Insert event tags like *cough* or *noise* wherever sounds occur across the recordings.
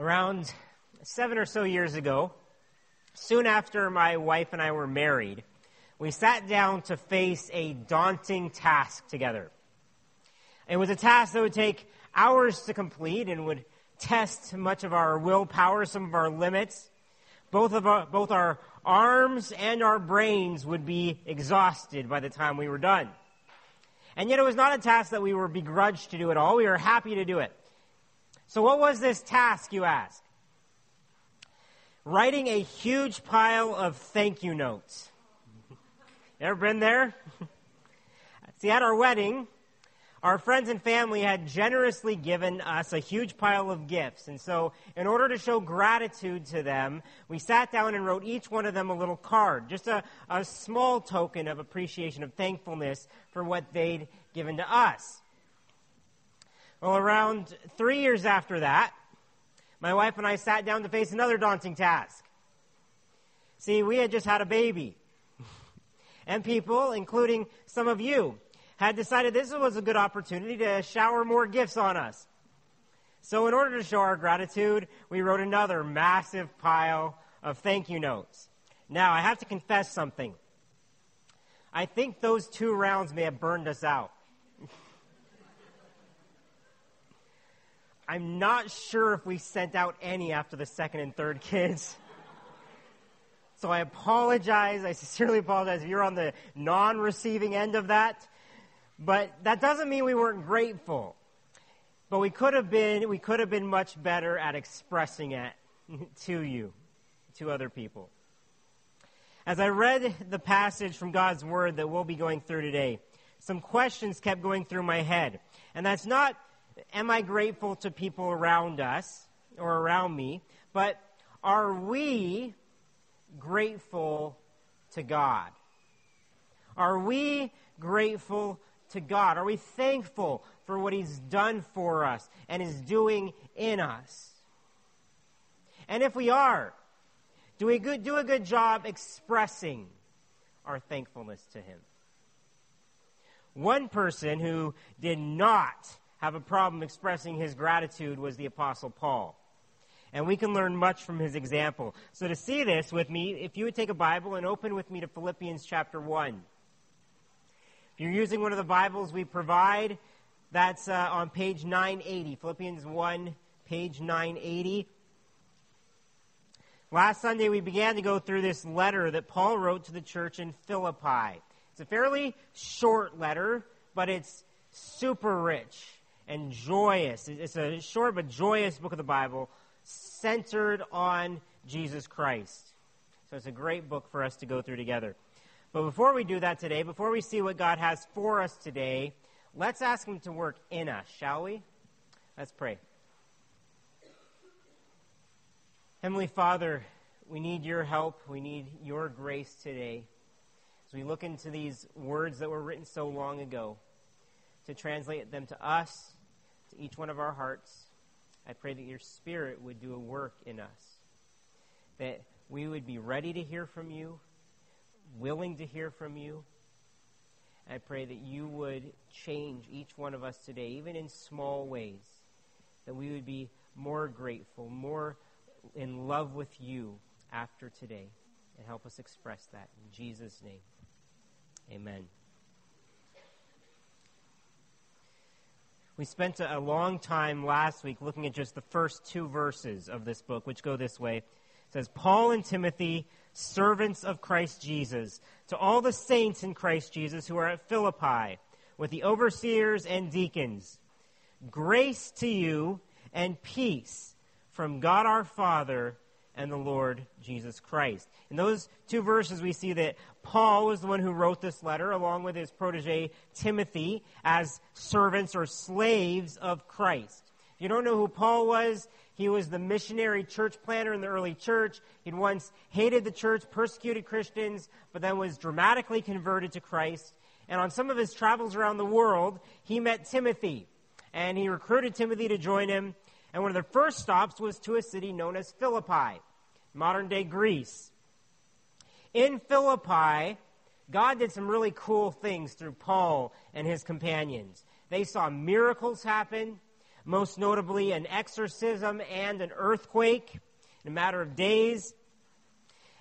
Around seven or so years ago, soon after my wife and I were married, we sat down to face a daunting task together. It was a task that would take hours to complete and would test much of our willpower, some of our limits. Both of our, both our arms and our brains would be exhausted by the time we were done. And yet it was not a task that we were begrudged to do at all. We were happy to do it. So what was this task, you ask? Writing a huge pile of thank you notes. Ever been there? *laughs* See, at our wedding, our friends and family had generously given us a huge pile of gifts. And so, in order to show gratitude to them, we sat down and wrote each one of them a little card, just a, a small token of appreciation, of thankfulness for what they'd given to us. Well, around three years after that, my wife and I sat down to face another daunting task. See, we had just had a baby. *laughs* and people, including some of you, had decided this was a good opportunity to shower more gifts on us. So, in order to show our gratitude, we wrote another massive pile of thank you notes. Now, I have to confess something. I think those two rounds may have burned us out. I'm not sure if we sent out any after the second and third kids. So I apologize. I sincerely apologize if you're on the non receiving end of that. But that doesn't mean we weren't grateful. But we could have been, we could have been much better at expressing it *laughs* to you, to other people. As I read the passage from God's Word that we'll be going through today, some questions kept going through my head. And that's not am I grateful to people around us or around me, but are we grateful to God? Are we grateful to God? Are we thankful for what He's done for us and is doing in us? And if we are, do we do a good job expressing our thankfulness to Him? One person who did not have a problem expressing his gratitude was the Apostle Paul. And we can learn much from his example. So to see this with me, if you would take a Bible and open with me to Philippians chapter 1. If you're using one of the Bibles we provide, that's uh, on page 980. Philippians 1, page 980. Last Sunday, we began to go through this letter that Paul wrote to the church in Philippi. It's a fairly short letter, but it's super rich and joyous. It's a short but joyous book of the Bible centered on Jesus Christ. So it's a great book for us to go through together. But before we do that today, before we see what God has for us today, let's ask Him to work in us, shall we? Let's pray. Heavenly Father, we need your help. We need your grace today. As we look into these words that were written so long ago, to translate them to us to each one of our hearts. I pray that your Spirit would do a work in us, that we would be ready to hear from you, willing to hear from you. I pray that you would change each one of us today, even in small ways, that we would be more grateful, more in love with you after today, and help us express that. In Jesus' name, amen. We spent a long time last week looking at just the first two verses of this book, which go this way. It says, Paul and Timothy, servants of Christ Jesus, to all the saints in Christ Jesus who are at Philippi, with the overseers and deacons, grace to you and peace from God our Father and the Lord Jesus Christ. In those two verses, we see that Paul was the one who wrote this letter, along with his protege Timothy, as servants or slaves of Christ. If you don't know who Paul was, he was the missionary church planter in the early church. He'd once hated the church, persecuted Christians, but then was dramatically converted to Christ. And on some of his travels around the world, he met Timothy. And he recruited Timothy to join him. And one of their first stops was to a city known as Philippi, modern day Greece. In Philippi, God did some really cool things through Paul and his companions. They saw miracles happen. most notably an exorcism and an earthquake in a matter of days.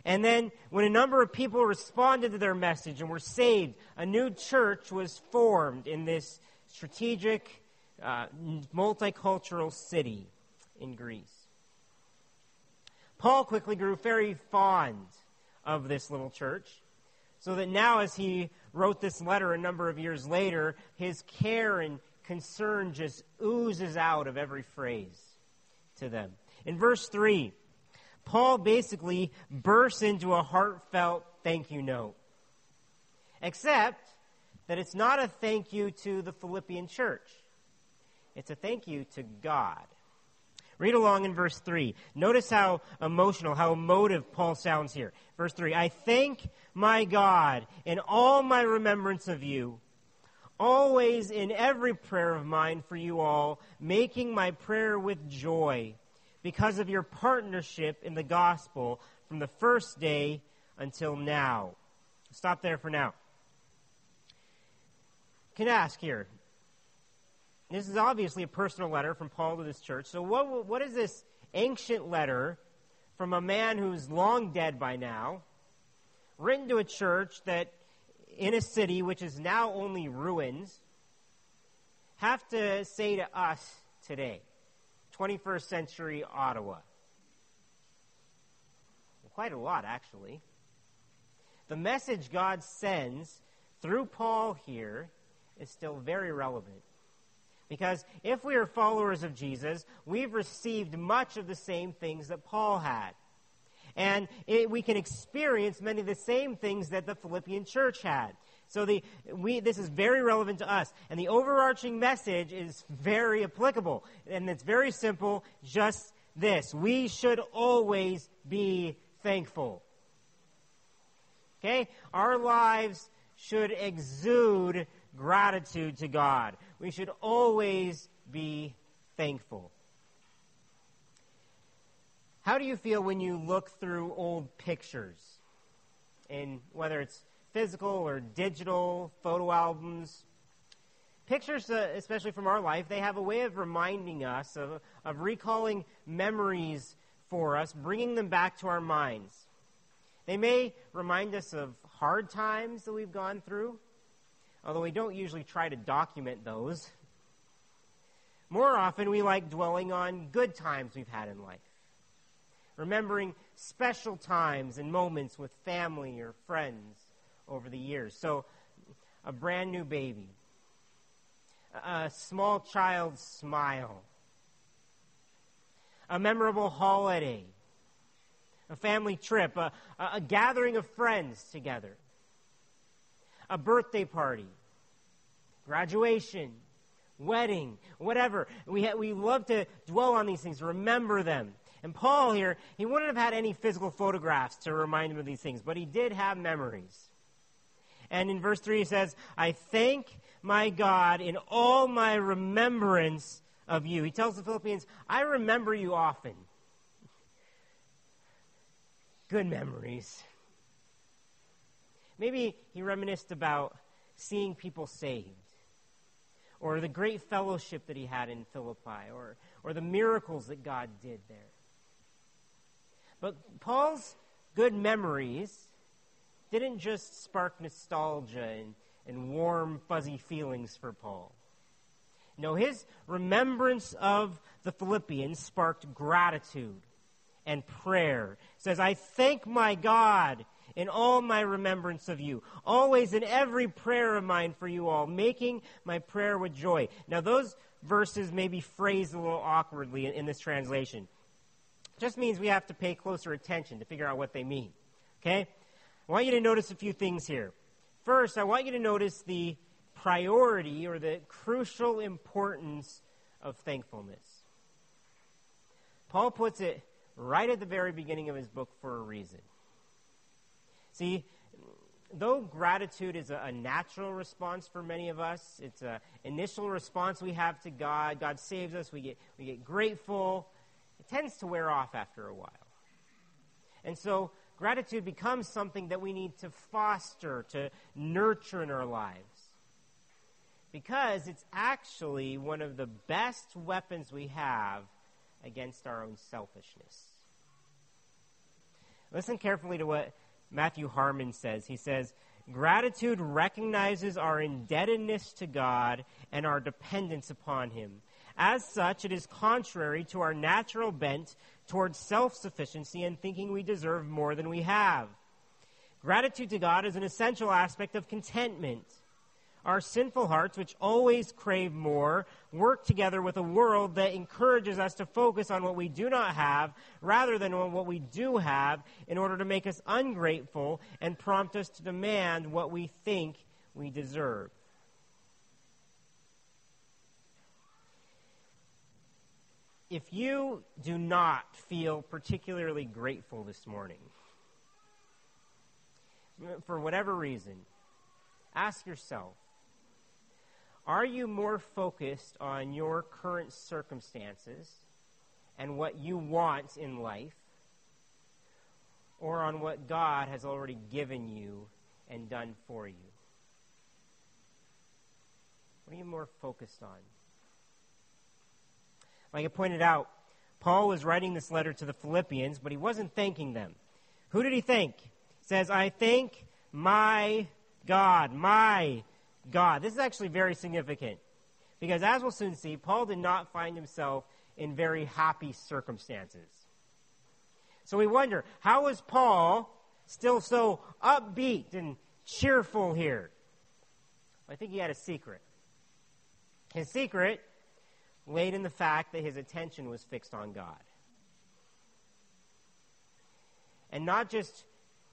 And then, when a number of people responded to their message and were saved, a new church was formed in this strategic, uh, multicultural city in Greece. Paul quickly grew very fond of this little church, so that now, as he wrote this letter a number of years later, his care and concern just oozes out of every phrase to them. In verse 3, Paul basically bursts into a heartfelt thank you note. Except that it's not a thank you to the Philippian church. It's a thank you to God. Read along in verse 3. Notice how emotional, how emotive Paul sounds here. Verse 3 I thank my God in all my remembrance of you, always in every prayer of mine for you all, making my prayer with joy because of your partnership in the gospel from the first day until now. Stop there for now. Can ask here this is obviously a personal letter from Paul to this church. So, what, what is this ancient letter from a man who's long dead by now, written to a church that in a city which is now only ruins, have to say to us today, 21st century Ottawa? Quite a lot, actually. The message God sends through Paul here is still very relevant. Because if we are followers of Jesus, we've received much of the same things that Paul had. And it, we can experience many of the same things that the Philippian church had. So the, we, this is very relevant to us. And the overarching message is very applicable. And it's very simple just this we should always be thankful. Okay? Our lives should exude gratitude to God. We should always be thankful. How do you feel when you look through old pictures? In whether it's physical or digital photo albums, pictures, uh, especially from our life, they have a way of reminding us, of, of recalling memories for us, bringing them back to our minds. They may remind us of hard times that we've gone through, although we don't usually try to document those. More often, we like dwelling on good times we've had in life, remembering special times and moments with family or friends over the years. So, a brand new baby, a small child's smile, a memorable holiday, a family trip, a, a gathering of friends together a birthday party, graduation, wedding, whatever. We, ha- we love to dwell on these things, remember them. And Paul here, he wouldn't have had any physical photographs to remind him of these things, but he did have memories. And in verse 3 he says, I thank my God in all my remembrance of you. He tells the Philippians, I remember you often. Good memories. Maybe he reminisced about seeing people saved, or the great fellowship that he had in Philippi, or, or the miracles that God did there. But Paul's good memories didn't just spark nostalgia and, and warm, fuzzy feelings for Paul. No, his remembrance of the Philippians sparked gratitude and prayer. It says, I thank my God in all my remembrance of you, always in every prayer of mine for you all, making my prayer with joy. Now, those verses may be phrased a little awkwardly in, in this translation. It just means we have to pay closer attention to figure out what they mean. Okay? I want you to notice a few things here. First, I want you to notice the priority or the crucial importance of thankfulness. Paul puts it right at the very beginning of his book for a reason. See, though gratitude is a, a, natural response for many of us, it's an initial response we have to God. God saves us, we get, we get grateful. It tends to wear off after a while. And so, gratitude becomes something that we need to foster, to nurture in our lives. Because it's actually one of the best weapons we have against our own selfishness. Listen carefully to what Matthew Harmon says. He says, Gratitude recognizes our indebtedness to God and our dependence upon Him. As such, it is contrary to our natural bent towards self sufficiency and thinking we deserve more than we have. Gratitude to God is an essential aspect of contentment. Our sinful hearts, which always crave more, work together with a world that encourages us to focus on what we do not have rather than on what we do have in order to make us ungrateful and prompt us to demand what we think we deserve. If you do not feel particularly grateful this morning, for whatever reason, ask yourself are you more focused on your current circumstances and what you want in life, or on what God has already given you and done for you? What are you more focused on? Like I pointed out, Paul was writing this letter to the Philippians, but he wasn't thanking them. Who did he thank? He says, I thank my God, my God. This is actually very significant because, as we'll soon see, Paul did not find himself in very happy circumstances. So we wonder, how is Paul still so upbeat and cheerful here? I think he had a secret. His secret laid in the fact that his attention was fixed on God. And not just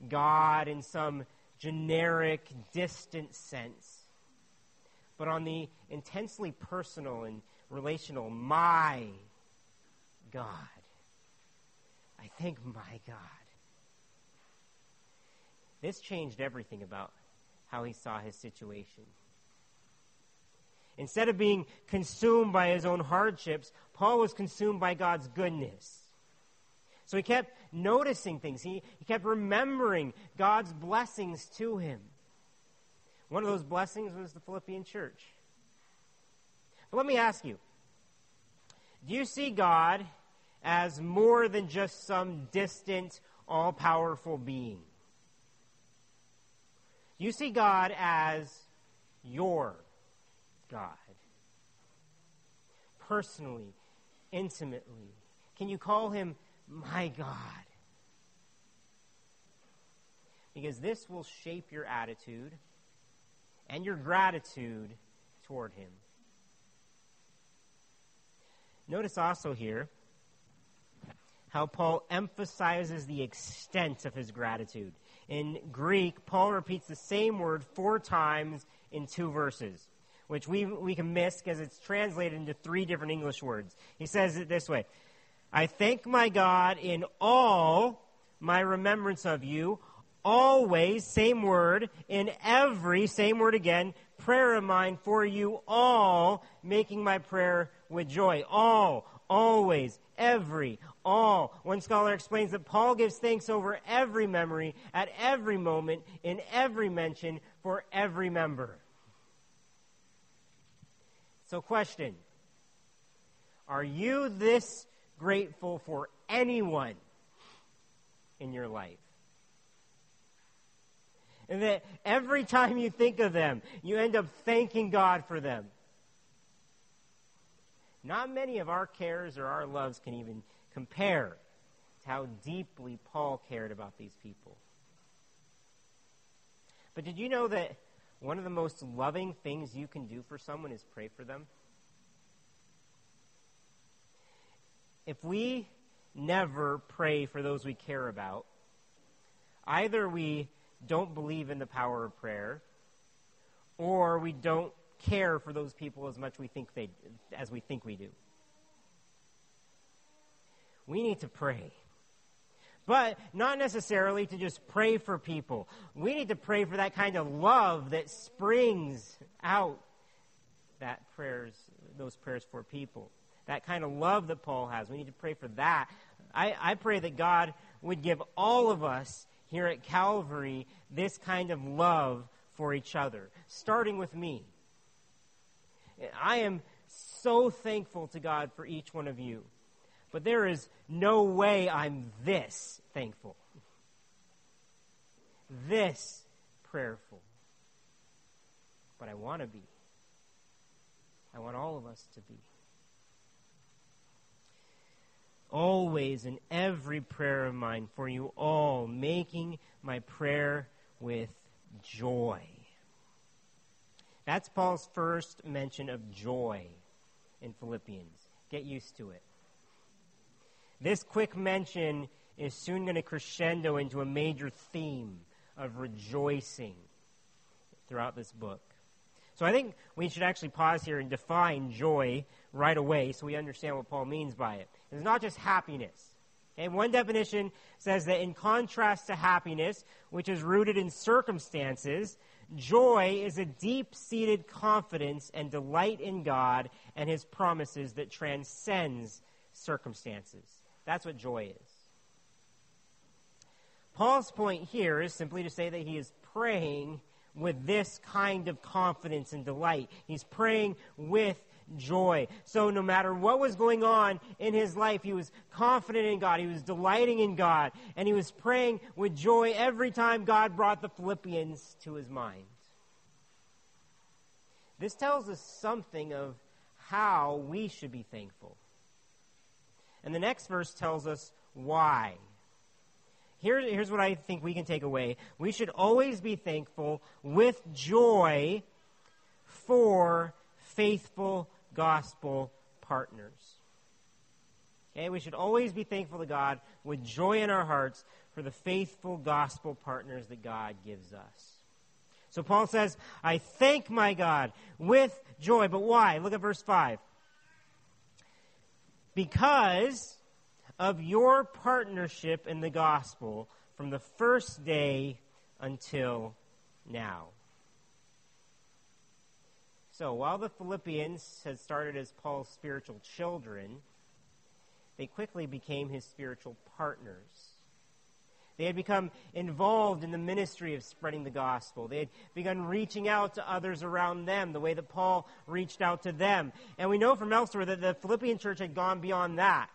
God in some generic, distant sense, but on the intensely personal and relational, my God. I thank my God. This changed everything about how he saw his situation. Instead of being consumed by his own hardships, Paul was consumed by God's goodness. So he kept noticing things. He, he kept remembering God's blessings to him. One of those blessings was the Philippian church. But let me ask you do you see God as more than just some distant, all powerful being? You see God as your God? Personally, intimately. Can you call him my God? Because this will shape your attitude and your gratitude toward Him. Notice also here how Paul emphasizes the extent of his gratitude. In Greek, Paul repeats the same word four times in two verses, which we, we can miss because it's translated into three different English words. He says it this way I thank my God in all my remembrance of you, always, same word, in every, same word again, prayer of mine for you all, making my prayer with joy. All, always, every, all. One scholar explains that Paul gives thanks over every memory, at every moment, in every mention, for every member. So, question Are you this grateful for anyone in your life? And that every time you think of them, you end up thanking God for them. Not many of our cares or our loves can even compare to how deeply Paul cared about these people. But did you know that one of the most loving things you can do for someone is pray for them? If we never pray for those we care about, either we don't believe in the power of prayer, or we don't care for those people as much we think they, as we think we do. We need to pray. But not necessarily to just pray for people. We need to pray for that kind of love that springs out that prayers, those prayers for people. That kind of love that Paul has. We need to pray for that. I, I pray that God would give all of us here at Calvary this kind of love for each other, starting with me. I am so thankful to God for each one of you. But there is no way I'm this thankful, this prayerful. But I want to be. I want all of us to be. Always in every prayer of mine for you all, making my prayer with joy. That's Paul's first mention of joy in Philippians. Get used to it. This quick mention is soon going to crescendo into a major theme of rejoicing throughout this book. So I think we should actually pause here and define joy right away so we understand what Paul means by it. It's not just happiness. Okay, one definition says that in contrast to happiness, which is rooted in circumstances, joy is a deep seated confidence and delight in God and His promises that transcends circumstances. That's what joy is. Paul's point here is simply to say that he is praying with this kind of confidence and delight. He's praying with joy. So no matter what was going on in his life, he was confident in God. He was delighting in God. And he was praying with joy every time God brought the Philippians to his mind. This tells us something of how we should be thankful. And the next verse tells us why. Here, here's what I think we can take away. We should always be thankful with joy for faithful gospel partners. Okay, we should always be thankful to God with joy in our hearts for the faithful gospel partners that God gives us. So Paul says, I thank my God with joy. But why? Look at verse 5. Because of your partnership in the gospel from the first day until now. So while the Philippians had started as Paul's spiritual children, they quickly became his spiritual partners. They had become involved in the ministry of spreading the gospel. They had begun reaching out to others around them the way that Paul reached out to them. And we know from elsewhere that the Philippian church had gone beyond that.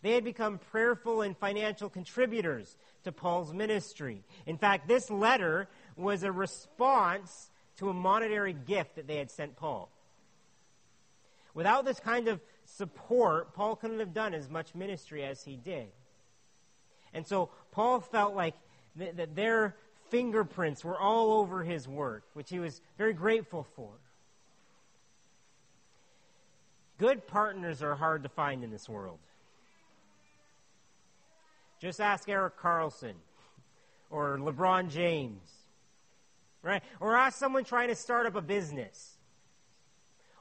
They had become prayerful and financial contributors to Paul's ministry. In fact, this letter was a response to a monetary gift that they had sent Paul. Without this kind of support, Paul couldn't have done as much ministry as he did. And so Paul felt like th- that their fingerprints were all over his work, which he was very grateful for. Good partners are hard to find in this world. Just ask Erik Karlsson or LeBron James right? Or ask someone trying to start up a business.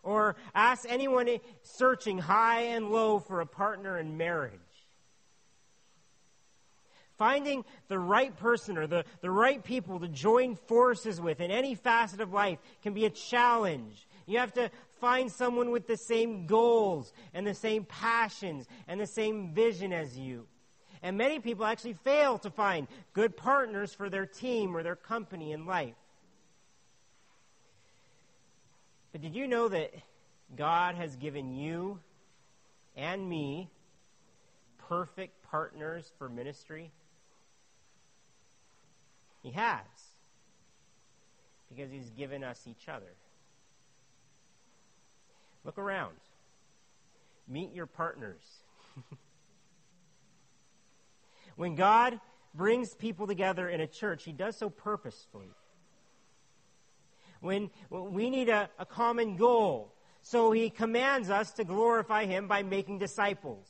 Or ask anyone searching high and low for a partner in marriage. Finding the right person or the, the right people to join forces with in any facet of life can be a challenge. You have to find someone with the same goals and the same passions and the same vision as you. And many people actually fail to find good partners for their team or their company in life. But did you know that God has given you and me perfect partners for ministry? He has. Because He's given us each other. Look around. Meet your partners. *laughs* when God brings people together in a church, He does so purposefully when we need a, a common goal. So he commands us to glorify him by making disciples.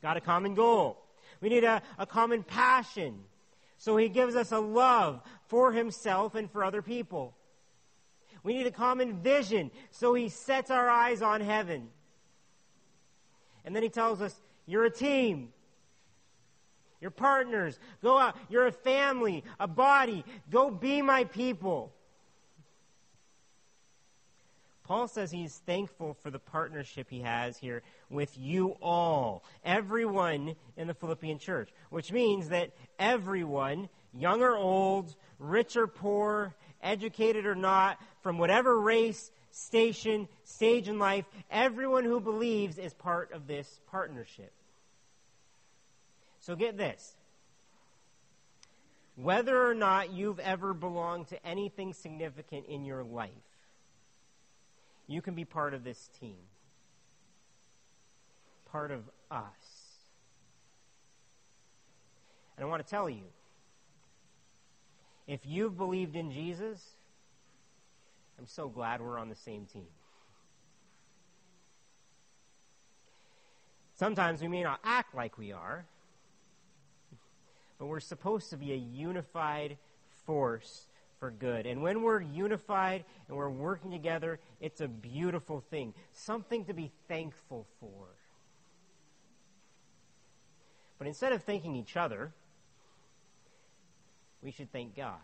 Got a common goal. We need a, a common passion. So he gives us a love for himself and for other people. We need a common vision. So he sets our eyes on heaven. And then he tells us, you're a team. You're partners. Go out. You're a family, a body. Go be my people. Paul says he's thankful for the partnership he has here with you all, everyone in the Philippian church, which means that everyone, young or old, rich or poor, educated or not, from whatever race, station, stage in life, everyone who believes is part of this partnership. So get this. Whether or not you've ever belonged to anything significant in your life, you can be part of this team, part of us. And I want to tell you if you've believed in Jesus, I'm so glad we're on the same team. Sometimes we may not act like we are, but we're supposed to be a unified force for good. And when we're unified and we're working together, it's a beautiful thing, something to be thankful for. But instead of thanking each other, we should thank God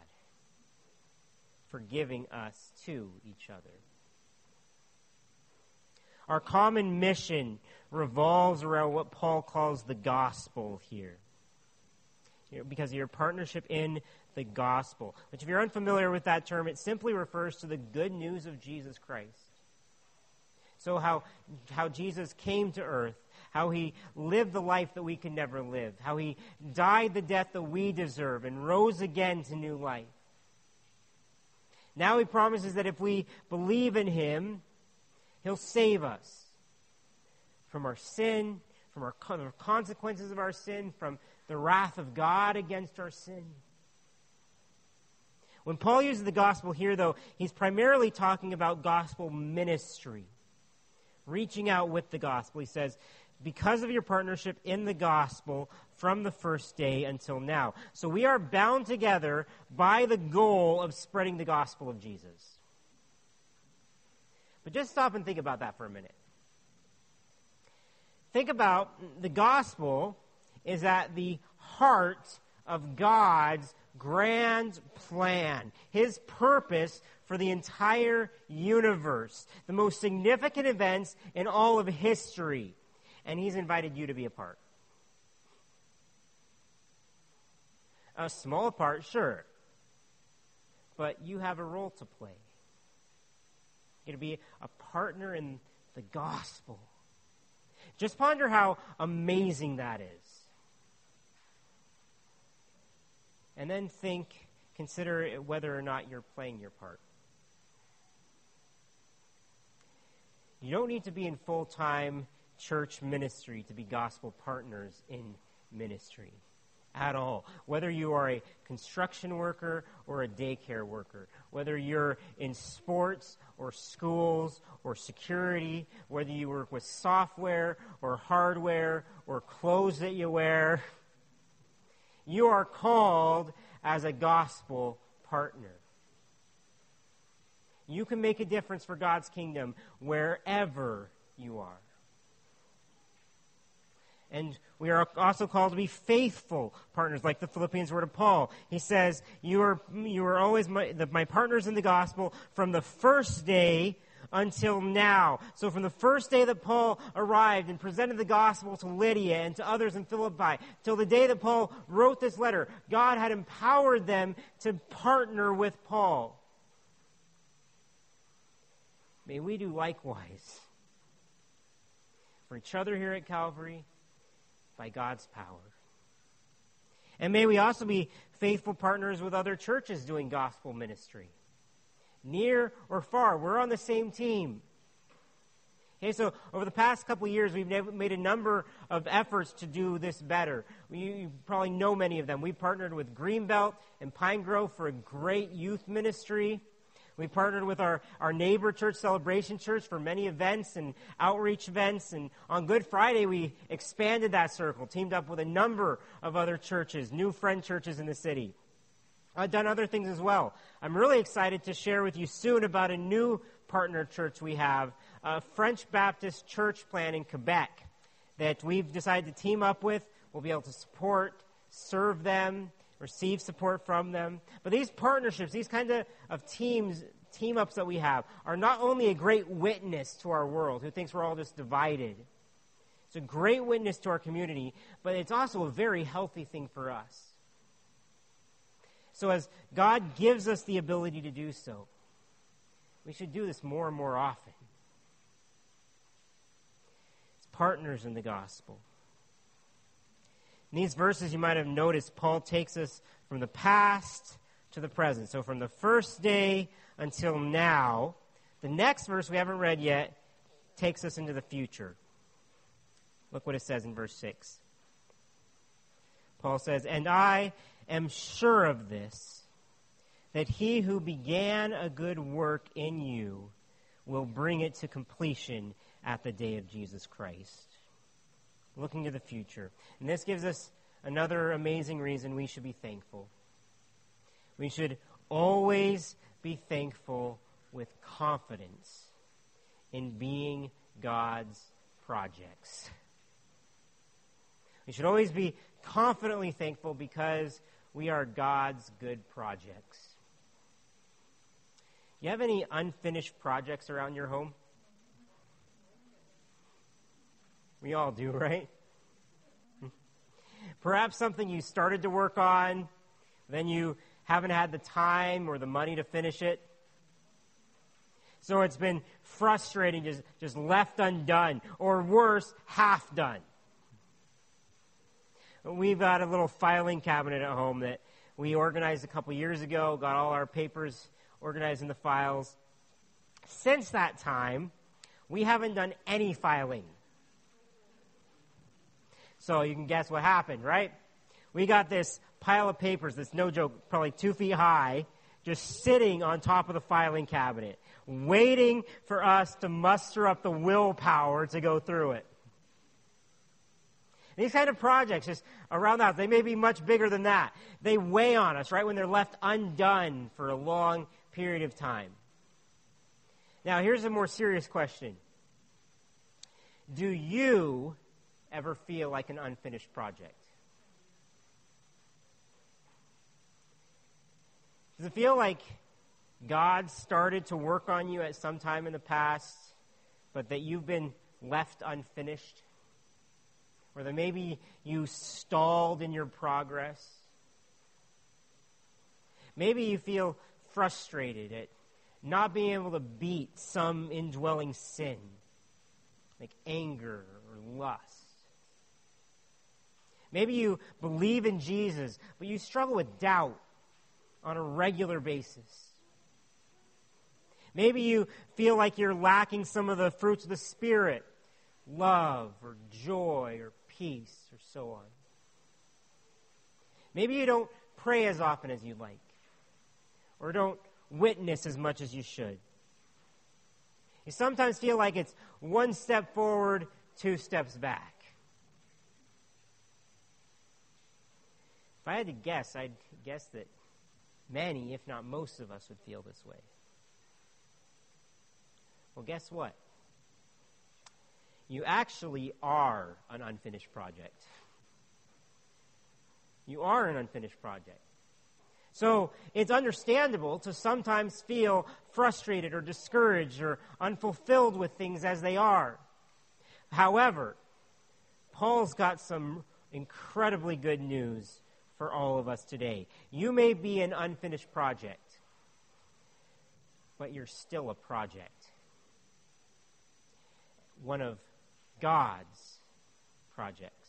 for giving us to each other. Our common mission revolves around what Paul calls the gospel here. Because your partnership in the gospel. Which, if you're unfamiliar with that term, it simply refers to the good news of Jesus Christ. So, how, how Jesus came to earth, how he lived the life that we can never live, how he died the death that we deserve and rose again to new life. Now he promises that if we believe in him, he'll save us from our sin, from our consequences of our sin, from the wrath of God against our sin. When Paul uses the gospel here, though, he's primarily talking about gospel ministry, reaching out with the gospel. He says, because of your partnership in the gospel from the first day until now. So we are bound together by the goal of spreading the gospel of Jesus. But just stop and think about that for a minute. Think about the gospel is at the heart of God's grand plan, His purpose for the entire universe, the most significant events in all of history and He's invited you to be a part. A small part, sure, but you have a role to play. You're to be a partner in the gospel. Just ponder how amazing that is. And then think, consider whether or not you're playing your part. You don't need to be in full time church ministry to be gospel partners in ministry at all. Whether you are a construction worker or a daycare worker, whether you're in sports or schools or security, whether you work with software or hardware or clothes that you wear, you are called as a gospel partner. You can make a difference for God's kingdom wherever you are. And we are also called to be faithful partners, like the Philippians word to Paul. He says, You are, you are always my, the, my partners in the gospel from the first day until now. So from the first day that Paul arrived and presented the gospel to Lydia and to others in Philippi, till the day that Paul wrote this letter, God had empowered them to partner with Paul. May we do likewise for each other here at Calvary by God's power. And may we also be faithful partners with other churches doing gospel ministry. Near or far, we're on the same team. Okay, so over the past couple years, we've made a number of efforts to do this better. You probably know many of them. We partnered with Greenbelt and Pine Grove for a great youth ministry. We partnered with our, our neighbor church, Celebration Church, for many events and outreach events. And on Good Friday, we expanded that circle, teamed up with a number of other churches, new friend churches in the city. I've done other things as well. I'm really excited to share with you soon about a new partner church we have, a French Baptist church plan in Quebec that we've decided to team up with. We'll be able to support, serve them, receive support from them. But these partnerships, these kind of, of teams, team ups that we have, are not only a great witness to our world who thinks we're all just divided. It's a great witness to our community, but it's also a very healthy thing for us. So, as God gives us the ability to do so, We should do this more and more often. As partners in the gospel. In these verses, you might have noticed Paul takes us from the past to the present. So from the first day until now, the next verse we haven't read yet takes us into the future. Look what it says in verse 6. Paul says, And I am sure of this, that he who began a good work in you will bring it to completion at the day of Jesus Christ. Looking to the future. And this gives us another amazing reason we should be thankful. We should always be thankful with confidence in being God's projects. We should always be confidently thankful because we are God's good projects. You have any unfinished projects around your home? We all do, *laughs* right? Perhaps something you started to work on, then you haven't had the time or the money to finish it. So it's been frustrating, just, just left undone, or worse, half done. We've got a little filing cabinet at home that we organized a couple years ago, got all our papers organized in the files. Since that time, we haven't done any filing. So you can guess what happened, right? We got this pile of papers that's no joke, probably two feet high, just sitting on top of the filing cabinet, waiting for us to muster up the willpower to go through it. These kind of projects, just around house, they may be much bigger than that. They weigh on us, right, when they're left undone for a long period of time. Now, here's a more serious question Do you ever feel like an unfinished project? Does it feel like God started to work on you at some time in the past, but that you've been left unfinished? Or that maybe you stalled in your progress. Maybe you feel frustrated at not being able to beat some indwelling sin, like anger or lust. Maybe you believe in Jesus, but you struggle with doubt on a regular basis. Maybe you feel like you're lacking some of the fruits of the Spirit love or joy or peace, or so on. Maybe you don't pray as often as you'd like, or don't witness as much as you should. You sometimes feel like it's one step forward, two steps back. If I had to guess, I'd guess that many, if not most of us, would feel this way. Well, guess what? You actually are an unfinished project. You are an unfinished project. So it's understandable to sometimes feel frustrated or discouraged or unfulfilled with things as they are. However, Paul's got some incredibly good news for all of us today. You may be an unfinished project, but you're still a project. One of God's projects.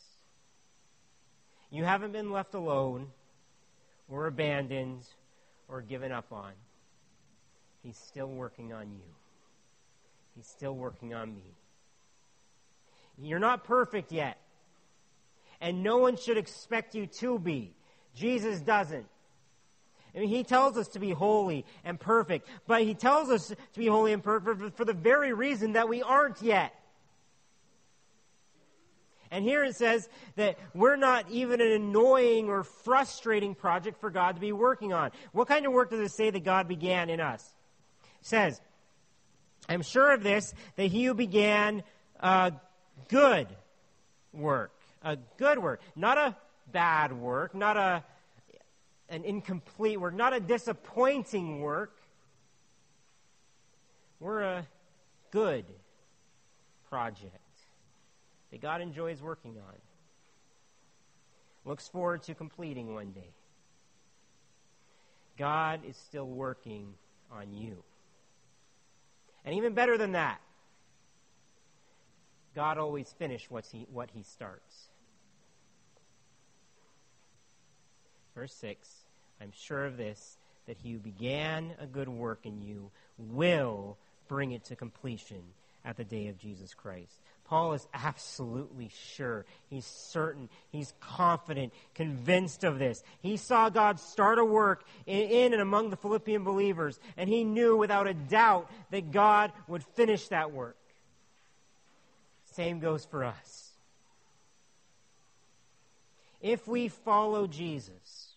You haven't been left alone or abandoned or given up on. He's still working on you. He's still working on me. You're not perfect yet. And no one should expect you to be. Jesus doesn't. I mean, he tells us to be holy and perfect, but he tells us to be holy and perfect for the very reason that we aren't yet. And here it says that we're not even an annoying or frustrating project for God to be working on. What kind of work does it say that God began in us? It says, I'm sure of this, that he who began a good work, a good work, not a bad work, not a an incomplete work, not a disappointing work. We're a good project that God enjoys working on, looks forward to completing one day. God is still working on you. And even better than that, God always finishes what he, what he starts. Verse 6 I'm sure of this, that he who began a good work in you will bring it to completion at the day of Jesus Christ. Paul is absolutely sure. He's certain. He's confident, convinced of this. He saw God start a work in, and among the Philippian believers, and he knew without a doubt that God would finish that work. Same goes for us. If we follow Jesus,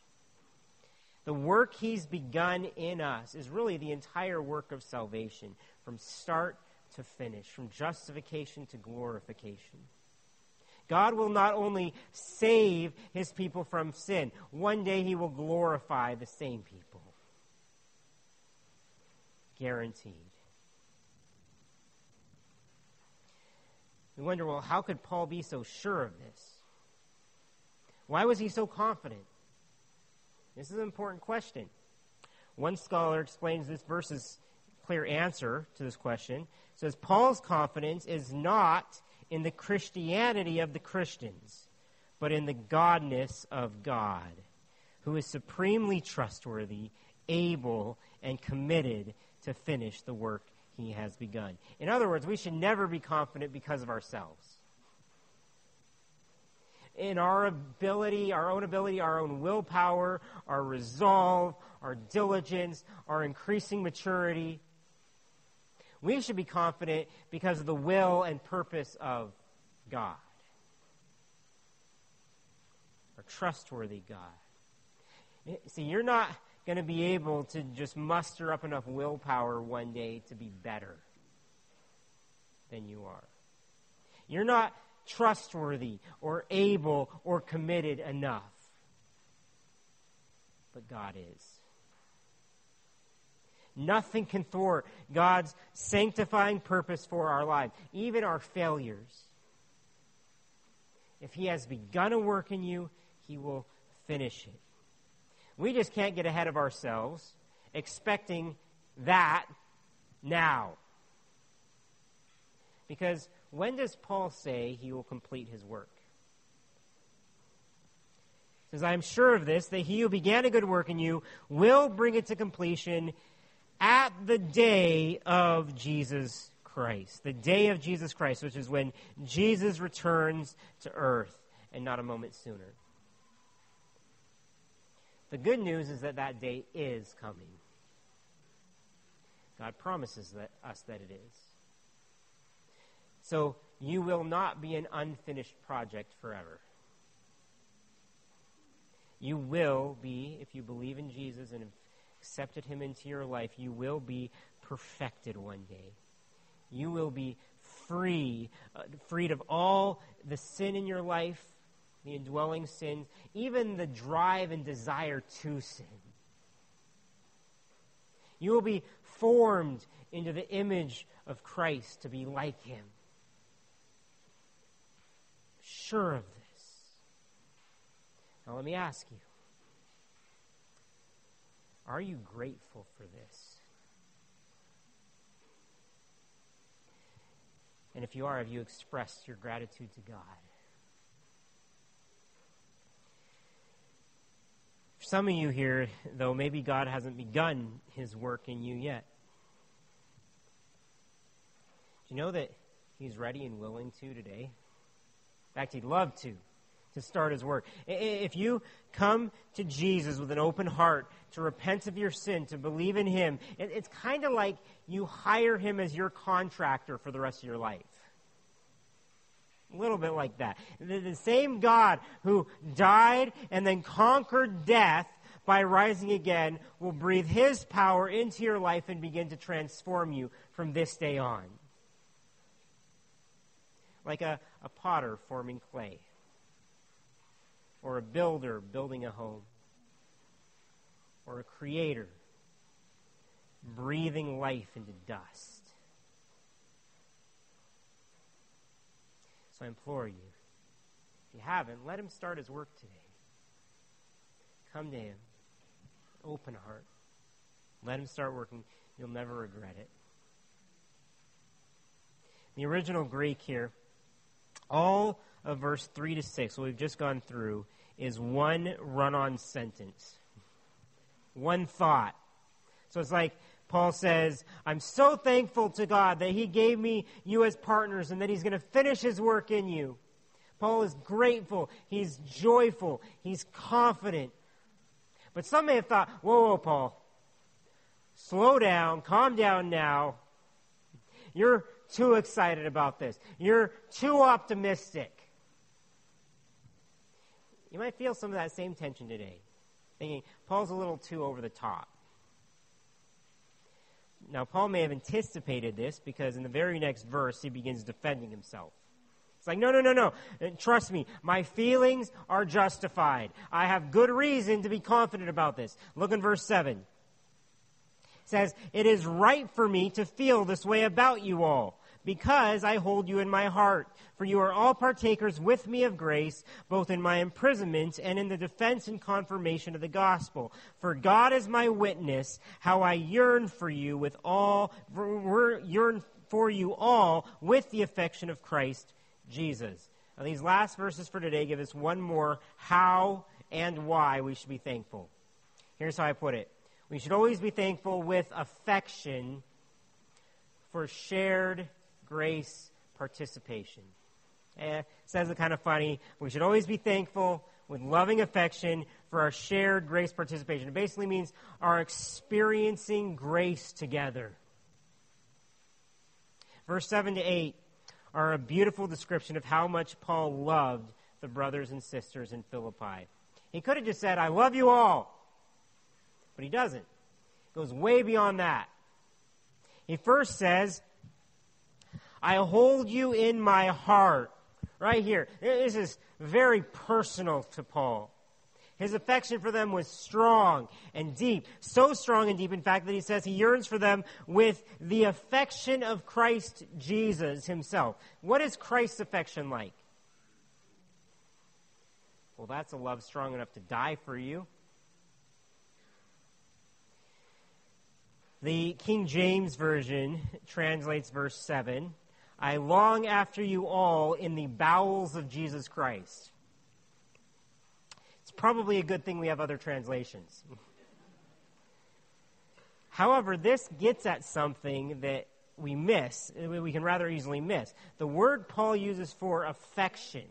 the work he's begun in us is really the entire work of salvation from start to finish, from justification to glorification. God will not only save his people from sin, one day he will glorify the same people. Guaranteed. We wonder, well, how could Paul be so sure of this? Why was he so confident? This is an important question. One scholar explains this verse's clear answer to this question says Paul's confidence is not in the Christianity of the Christians, but in the godness of God, who is supremely trustworthy, able, and committed to finish the work he has begun. In other words, we should never be confident because of ourselves. In our ability, our own ability, our own willpower, our resolve, our diligence, our increasing maturity, we should be confident because of the will and purpose of God. Our trustworthy God. See, you're not going to be able to just muster up enough willpower one day to be better than you are. You're not trustworthy or able or committed enough. But God is. Nothing can thwart God's sanctifying purpose for our life, even our failures. If He has begun a work in you, He will finish it. We just can't get ahead of ourselves expecting that now. Because when does Paul say he will complete his work? He says, I am sure of this, that he who began a good work in you will bring it to completion at the day of Jesus Christ. The day of Jesus Christ, which is when Jesus returns to earth and not a moment sooner. The good news is that that day is coming. God promises that, us that it is. So you will not be an unfinished project forever. You will be, if you believe in Jesus and accepted him into your life, you will be perfected one day. You will be free, uh, freed of all the sin in your life, the indwelling sins, even the drive and desire to sin. You will be formed into the image of Christ to be like him. Sure of this. Now, let me ask you are you grateful for this? And if you are, have you expressed your gratitude to God? For some of you here, though, maybe God hasn't begun his work in you yet. Do you know that he's ready and willing to today? In fact, he'd love to to start his work. If you come to Jesus with an open heart to repent of your sin, to believe in him, it's kind of like you hire him as your contractor for the rest of your life. A little bit like that. The, same God who died and then conquered death by rising again will breathe his power into your life and begin to transform you from this day on. Like a, a potter forming clay or a builder building a home, or a creator breathing life into dust. So I implore you, if you haven't, let him start his work today. Come to him, open heart. Let him start working. You'll never regret it. the original Greek here, all of verse 3 to 6, what we've just gone through, is one run on sentence, one thought. So it's like Paul says, I'm so thankful to God that He gave me you as partners and that He's going to finish His work in you. Paul is grateful. He's joyful. He's confident. But some may have thought, whoa, whoa, Paul, slow down, calm down now. You're too excited about this. You're too optimistic. You might feel some of that same tension today, thinking Paul's a little too over the top. Now, Paul may have anticipated this because in the very next verse he begins defending himself. It's like, no, no, no, no. Trust me, my feelings are justified. I have good reason to be confident about this. Look in verse 7. It says, It is right for me to feel this way about you all because I hold you in my heart. For you are all partakers with me of grace, both in my imprisonment and in the defense and confirmation of the gospel. For God is my witness, how I yearn for you with all, yearn for you all with the affection of Christ Jesus. Now, these last verses for today give us one more how and why we should be thankful. Here's how I put it. We should always be thankful with affection for shared grace participation. Eh, says it kind of funny. We should always be thankful with loving affection for our shared grace participation. It basically means our experiencing grace together. Verse 7 to 8 are a beautiful description of how much Paul loved the brothers and sisters in Philippi. He could have just said, I love you all. But he doesn't. It goes way beyond that. He first says, I hold you in my heart. Right here. This is very personal to Paul. His affection for them was strong and deep. So strong and deep, in fact, that he says he yearns for them with the affection of Christ Jesus himself. What is Christ's affection like? Well, that's a love strong enough to die for you. The King James Version translates verse 7 I long after you all in the bowels of Jesus Christ. It's probably a good thing we have other translations. However, this gets at something that we miss, we can rather easily miss. The word Paul uses for affection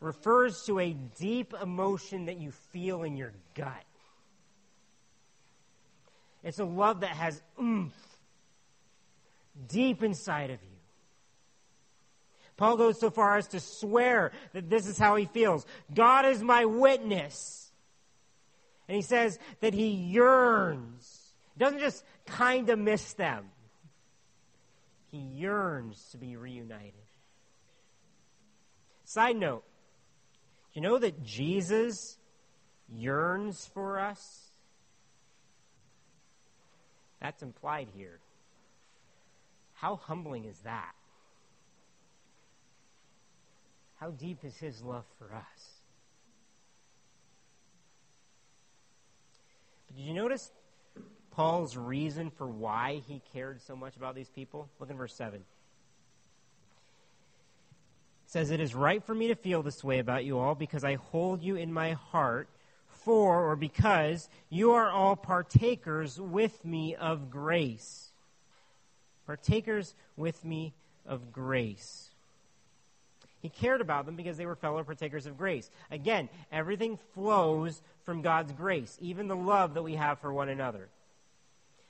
refers to a deep emotion that you feel in your gut. It's a love that has oomph deep inside of you. Paul goes so far as to swear that this is how he feels. God is my witness. And he says that he yearns. Doesn't just kind of miss them. He yearns to be reunited. Side note, you know that Jesus yearns for us? That's implied here. How humbling is that? How deep is his love for us? But did you notice Paul's reason for why he cared so much about these people? Look in verse 7. It says, It is right for me to feel this way about you all because I hold you in my heart, for or because you are all partakers with me of grace partakers with me of grace. He cared about them because they were fellow partakers of grace. Again, everything flows from God's grace, even the love that we have for one another.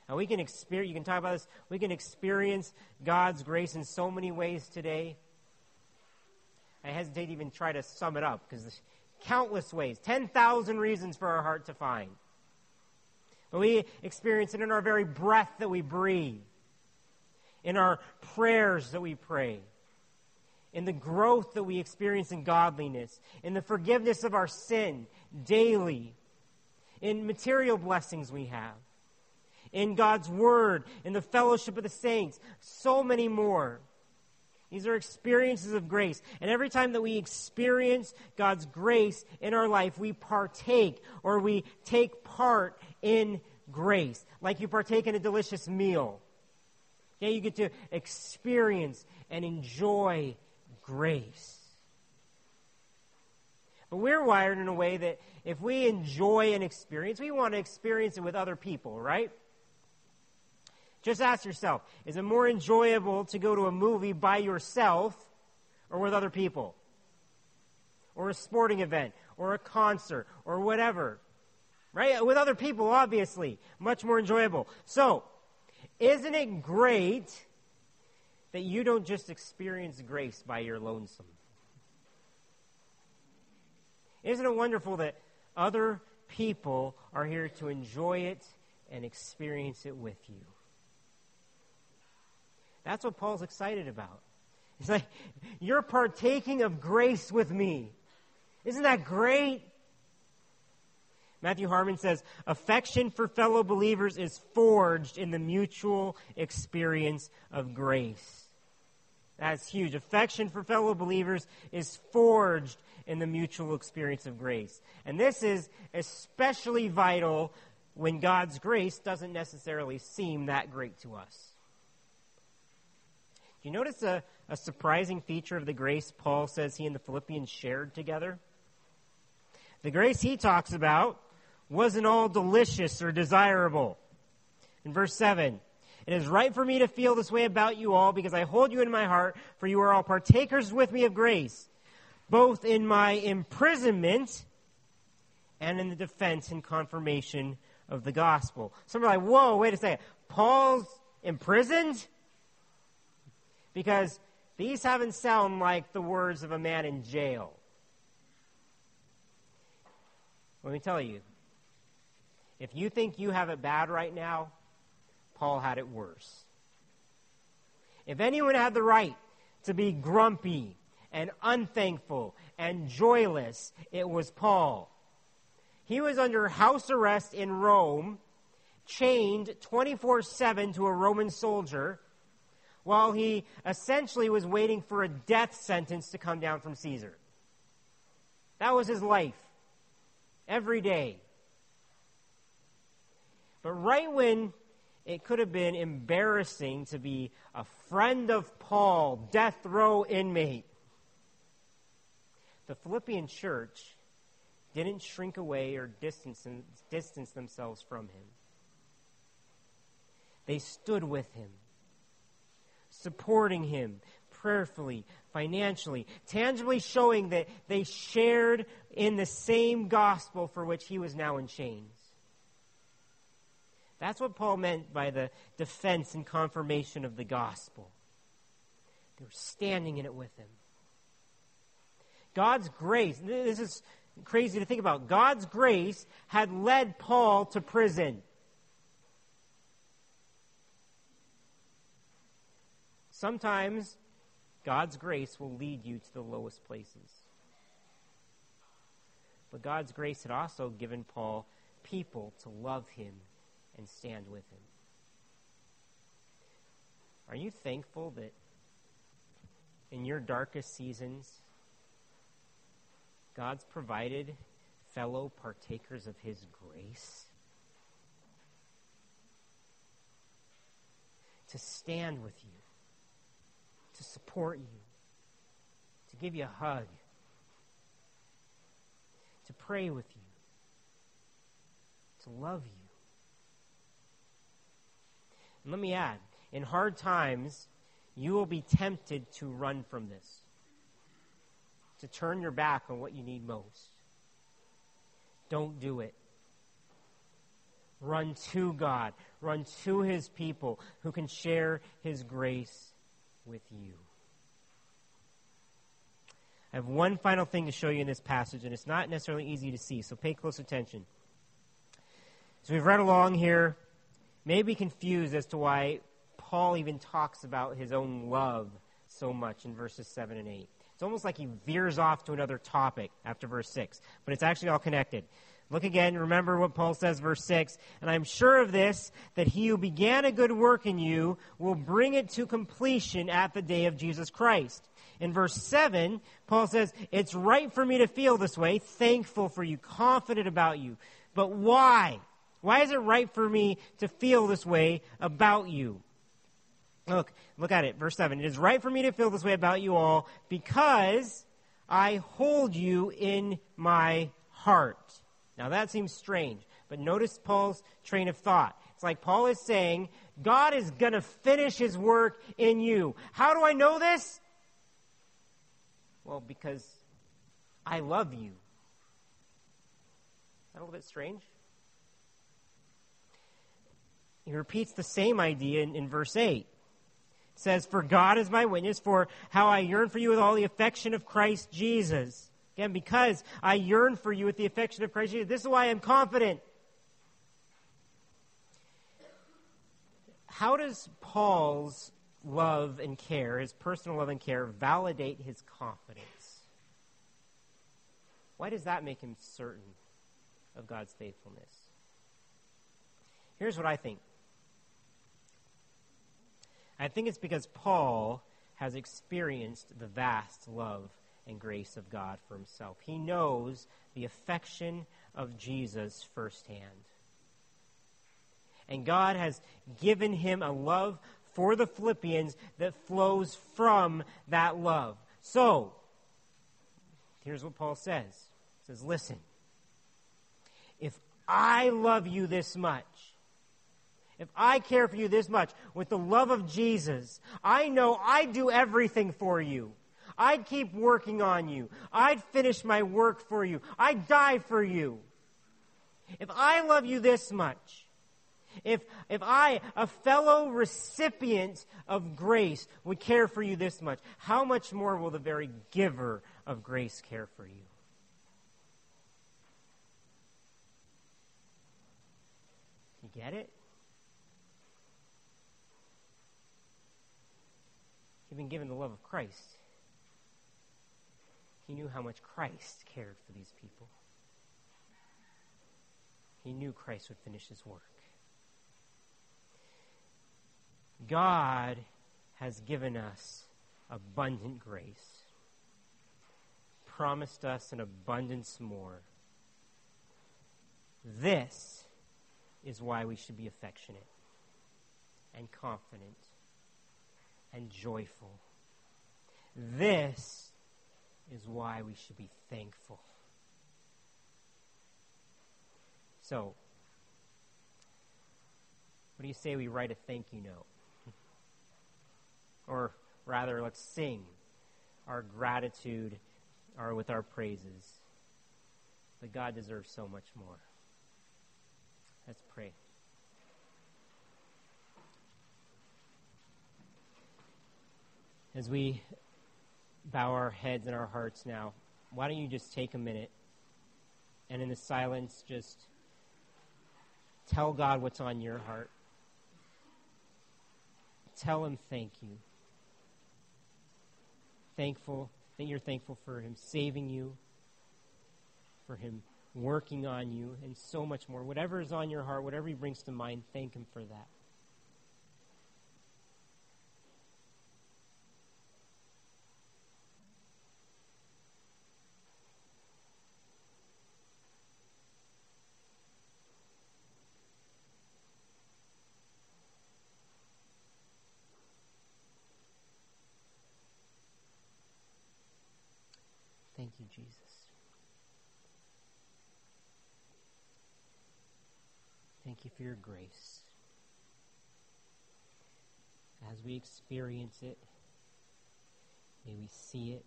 Now we can experience, you can talk about this, we can experience God's grace in so many ways today. I hesitate to even try to sum it up because countless ways, 10,000 reasons for our heart to find. But we experience it in our very breath that we breathe in our prayers that we pray, in the growth that we experience in godliness, in the forgiveness of our sin daily, in material blessings we have, in God's Word, in the fellowship of the saints, so many more. These are experiences of grace. And every time that we experience God's grace in our life, we partake or we take part in grace. Like you partake in a delicious meal Okay, you get to experience and enjoy grace. But we're wired in a way that if we enjoy an experience, we want to experience it with other people, right? Just ask yourself is it more enjoyable to go to a movie by yourself or with other people? Or a sporting event, or a concert, or whatever. Right? With other people, obviously. Much more enjoyable. So, isn't it great that you don't just experience grace by your lonesome? Isn't it wonderful that other people are here to enjoy it and experience it with you? That's what Paul's excited about. He's like, You're partaking of grace with me. Isn't that great? Matthew Harmon says, affection for fellow believers is forged in the mutual experience of grace. That's huge. Affection for fellow believers is forged in the mutual experience of grace. And this is especially vital when God's grace doesn't necessarily seem that great to us. Do you notice a, a surprising feature of the grace Paul says he and the Philippians shared together? The grace he talks about wasn't all delicious or desirable. In verse 7, it is right for me to feel this way about you all because I hold you in my heart, for you are all partakers with me of grace, both in my imprisonment and in the defense and confirmation of the gospel. Some are like, whoa, wait a second. Paul's imprisoned? Because these haven't sound like the words of a man in jail. Let me tell you, if you think you have it bad right now, Paul had it worse. If anyone had the right to be grumpy and unthankful and joyless, it was Paul. He was under house arrest in Rome, chained 24 7 to a Roman soldier, while he essentially was waiting for a death sentence to come down from Caesar. That was his life every day. But right when it could have been embarrassing to be a friend of Paul, death row inmate, the Philippian church didn't shrink away or distance, distance themselves from him. They stood with him, supporting him prayerfully, financially, tangibly showing that they shared in the same gospel for which he was now in chains. That's what Paul meant by the defense and confirmation of the gospel. They were standing in it with him. God's grace, this is crazy to think about. God's grace had led Paul to prison. Sometimes God's grace will lead you to the lowest places. But God's grace had also given Paul people to love him and stand with him. Are you thankful that in your darkest seasons, God's provided fellow partakers of his grace? To stand with you to support you, to give you a hug, to pray with you, to love you. And let me add, in hard times, you will be tempted to run from this, to turn your back on what you need most. Don't do it. Run to God. Run to His people who can share His grace with you. I have one final thing to show you in this passage, and it's not necessarily easy to see, so pay close attention. So we've read along here, maybe confused as to why Paul even talks about his own love so much in verses 7 and 8. It's almost like he veers off to another topic after verse 6, but it's actually all connected. Look again, remember what Paul says, verse 6. And I'm sure of this, that he who began a good work in you will bring it to completion at the day of Jesus Christ. In verse 7, Paul says, It's right for me to feel this way, thankful for you, confident about you. But why? Why is it right for me to feel this way about you? Look, look at it. Verse 7. It is right for me to feel this way about you all because I hold you in my heart. Now that seems strange, but notice Paul's train of thought. It's like Paul is saying, God is going to finish his work in you. How do I know this? Well, because I love you. Is that a little bit strange? He repeats the same idea in, in verse 8 says, For God is my witness for how I yearn for you with all the affection of Christ Jesus. Again, because I yearn for you with the affection of Christ Jesus. This is why I'm confident. How does Paul's love and care, his personal love and care, validate his confidence? Why does that make him certain of God's faithfulness? Here's what I think I think it's because Paul has experienced the vast love and grace of God for himself. He knows the affection of Jesus firsthand. And God has given him a love for the Philippians that flows from that love. So, here's what Paul says. He says, Listen, if I love you this much, if I care for you this much with the love of Jesus, I know I'd do everything for you. I'd keep working on you. I'd finish my work for you. I'd die for you. If I love you this much, if, if I, a fellow recipient of grace, would care for you this much, how much more will the very giver of grace care for you? You get it? He'd been given the love of Christ. He knew how much Christ cared for these people. He knew Christ would finish his work. God has given us abundant grace, promised us an abundance more. This is why we should be affectionate and confident and joyful. This is why we should be thankful. So, what do you say we write a thank you note? or rather, let's sing our gratitude or with our praises. But God deserves so much more. Let's pray. As we bow our heads and our hearts now, why don't you just take a minute and in the silence just tell God what's on your heart? Tell Him thank you. Thankful that you're thankful for Him saving you, for Him working on you, and so much more. Whatever is on your heart, whatever He brings to mind, thank Him for that. Jesus. Thank you for your grace. As we experience it, may we see it,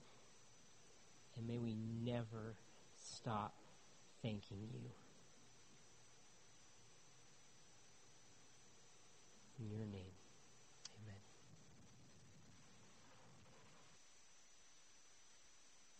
and may we never stop thanking you. In your name.